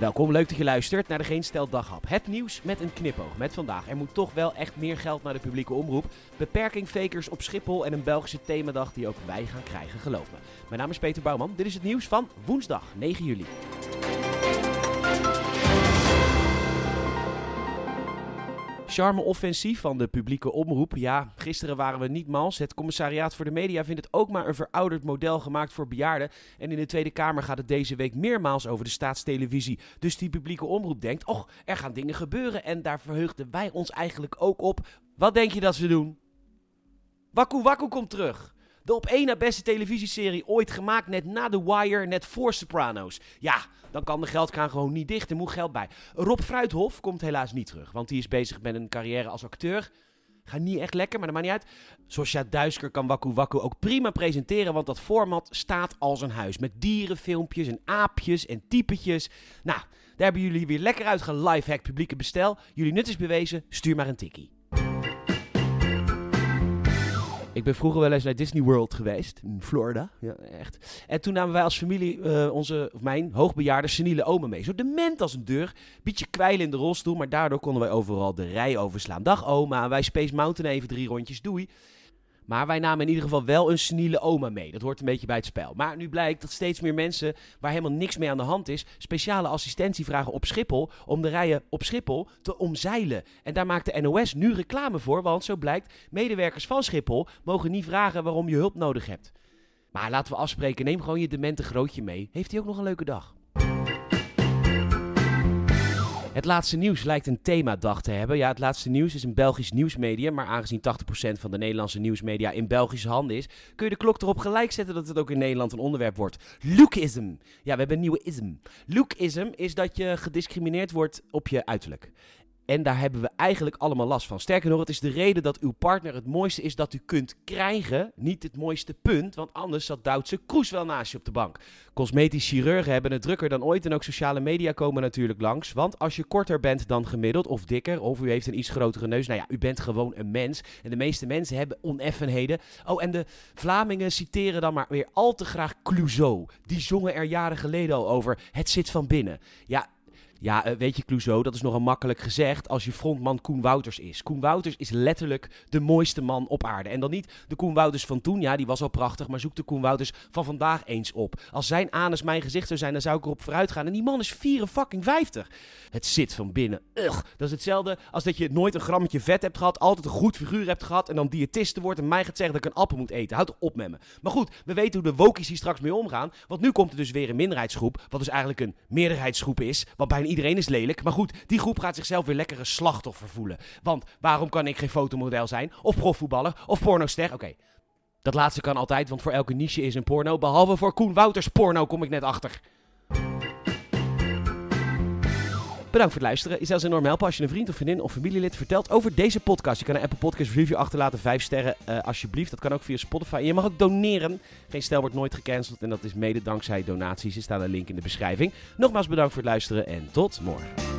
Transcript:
Welkom, leuk dat je luistert naar de Geen Stel Daghap. Het nieuws met een knipoog. Met vandaag, er moet toch wel echt meer geld naar de publieke omroep. Beperking fakers op Schiphol en een Belgische themadag die ook wij gaan krijgen, geloof me. Mijn naam is Peter Bouwman, dit is het nieuws van woensdag 9 juli. Charme-offensief van de publieke omroep. Ja, gisteren waren we niet mals. Het commissariaat voor de media vindt het ook maar een verouderd model gemaakt voor bejaarden. En in de Tweede Kamer gaat het deze week meermaals over de staatstelevisie. Dus die publieke omroep denkt, och, er gaan dingen gebeuren. En daar verheugden wij ons eigenlijk ook op. Wat denk je dat ze doen? Wakku Wakku komt terug. De op één na beste televisieserie ooit gemaakt net na The Wire, net voor Sopranos. Ja, dan kan de geldkraan gewoon niet dicht, er moet geld bij. Rob Fruithof komt helaas niet terug, want die is bezig met een carrière als acteur. Gaat niet echt lekker, maar dat maakt niet uit. Sosja Duisker kan Waku Waku ook prima presenteren, want dat format staat als een huis. Met dierenfilmpjes en aapjes en typetjes. Nou, daar hebben jullie weer lekker uit gelifehack publieke bestel. Jullie nut is bewezen, stuur maar een tikkie. Ik ben vroeger wel eens naar Disney World geweest, in Florida. Ja, echt. En toen namen wij als familie uh, onze, of mijn hoogbejaarde seniele oma mee. Zo dement als een deur. Beetje kwijlen in de rolstoel, maar daardoor konden wij overal de rij overslaan. Dag oma, wij Space Mountain even drie rondjes, doei. Maar wij namen in ieder geval wel een seniele oma mee. Dat hoort een beetje bij het spel. Maar nu blijkt dat steeds meer mensen, waar helemaal niks mee aan de hand is, speciale assistentie vragen op Schiphol om de rijen op Schiphol te omzeilen. En daar maakt de NOS nu reclame voor, want zo blijkt, medewerkers van Schiphol mogen niet vragen waarom je hulp nodig hebt. Maar laten we afspreken, neem gewoon je demente grootje mee. Heeft hij ook nog een leuke dag? Het laatste nieuws lijkt een themadag te hebben. Ja, het laatste nieuws is een Belgisch nieuwsmedia. Maar aangezien 80% van de Nederlandse nieuwsmedia in Belgische handen is, kun je de klok erop gelijk zetten dat het ook in Nederland een onderwerp wordt. Lookism. Ja, we hebben een nieuwe ism. Lookism is dat je gediscrimineerd wordt op je uiterlijk. En daar hebben we eigenlijk allemaal last van. Sterker nog, het is de reden dat uw partner het mooiste is dat u kunt krijgen. Niet het mooiste punt, want anders zat Duitse Kroes wel naast je op de bank. Cosmetisch chirurgen hebben het drukker dan ooit en ook sociale media komen natuurlijk langs. Want als je korter bent dan gemiddeld of dikker of u heeft een iets grotere neus, nou ja, u bent gewoon een mens. En de meeste mensen hebben oneffenheden. Oh, en de Vlamingen citeren dan maar weer al te graag Clouseau. Die zongen er jaren geleden al over. Het zit van binnen. Ja, ja, uh, weet je, Clouseau, dat is nogal makkelijk gezegd als je frontman Koen Wouters is. Koen Wouters is letterlijk de mooiste man op aarde. En dan niet de Koen Wouters van toen, ja, die was al prachtig, maar zoek de Koen Wouters van vandaag eens op. Als zijn anus mijn gezicht zou zijn, dan zou ik erop vooruit gaan. En die man is 54. Het zit van binnen. Ugh, dat is hetzelfde als dat je nooit een grammetje vet hebt gehad, altijd een goed figuur hebt gehad en dan diëtiste wordt en mij gaat zeggen dat ik een appel moet eten. Houd op met me. Maar goed, we weten hoe de wokies hier straks mee omgaan, want nu komt er dus weer een minderheidsgroep, wat dus eigenlijk een meerderheidsgroep is, want bijna iedereen is lelijk. Maar goed, die groep gaat zichzelf weer lekkere slachtoffer voelen. Want waarom kan ik geen fotomodel zijn? Of profvoetballer? Of pornoster? Oké, dat laatste kan altijd, want voor elke niche is een porno. Behalve voor Koen Wouters porno kom ik net achter. Bedankt voor het luisteren. Is zelfs enorm helpen als je een vriend of vriendin of familielid vertelt over deze podcast. Je kan een Apple Podcast review achterlaten, 5 sterren uh, alsjeblieft. Dat kan ook via Spotify. En je mag ook doneren. Geen stel wordt nooit gecanceld en dat is mede dankzij donaties. Er staat een link in de beschrijving. Nogmaals bedankt voor het luisteren en tot morgen.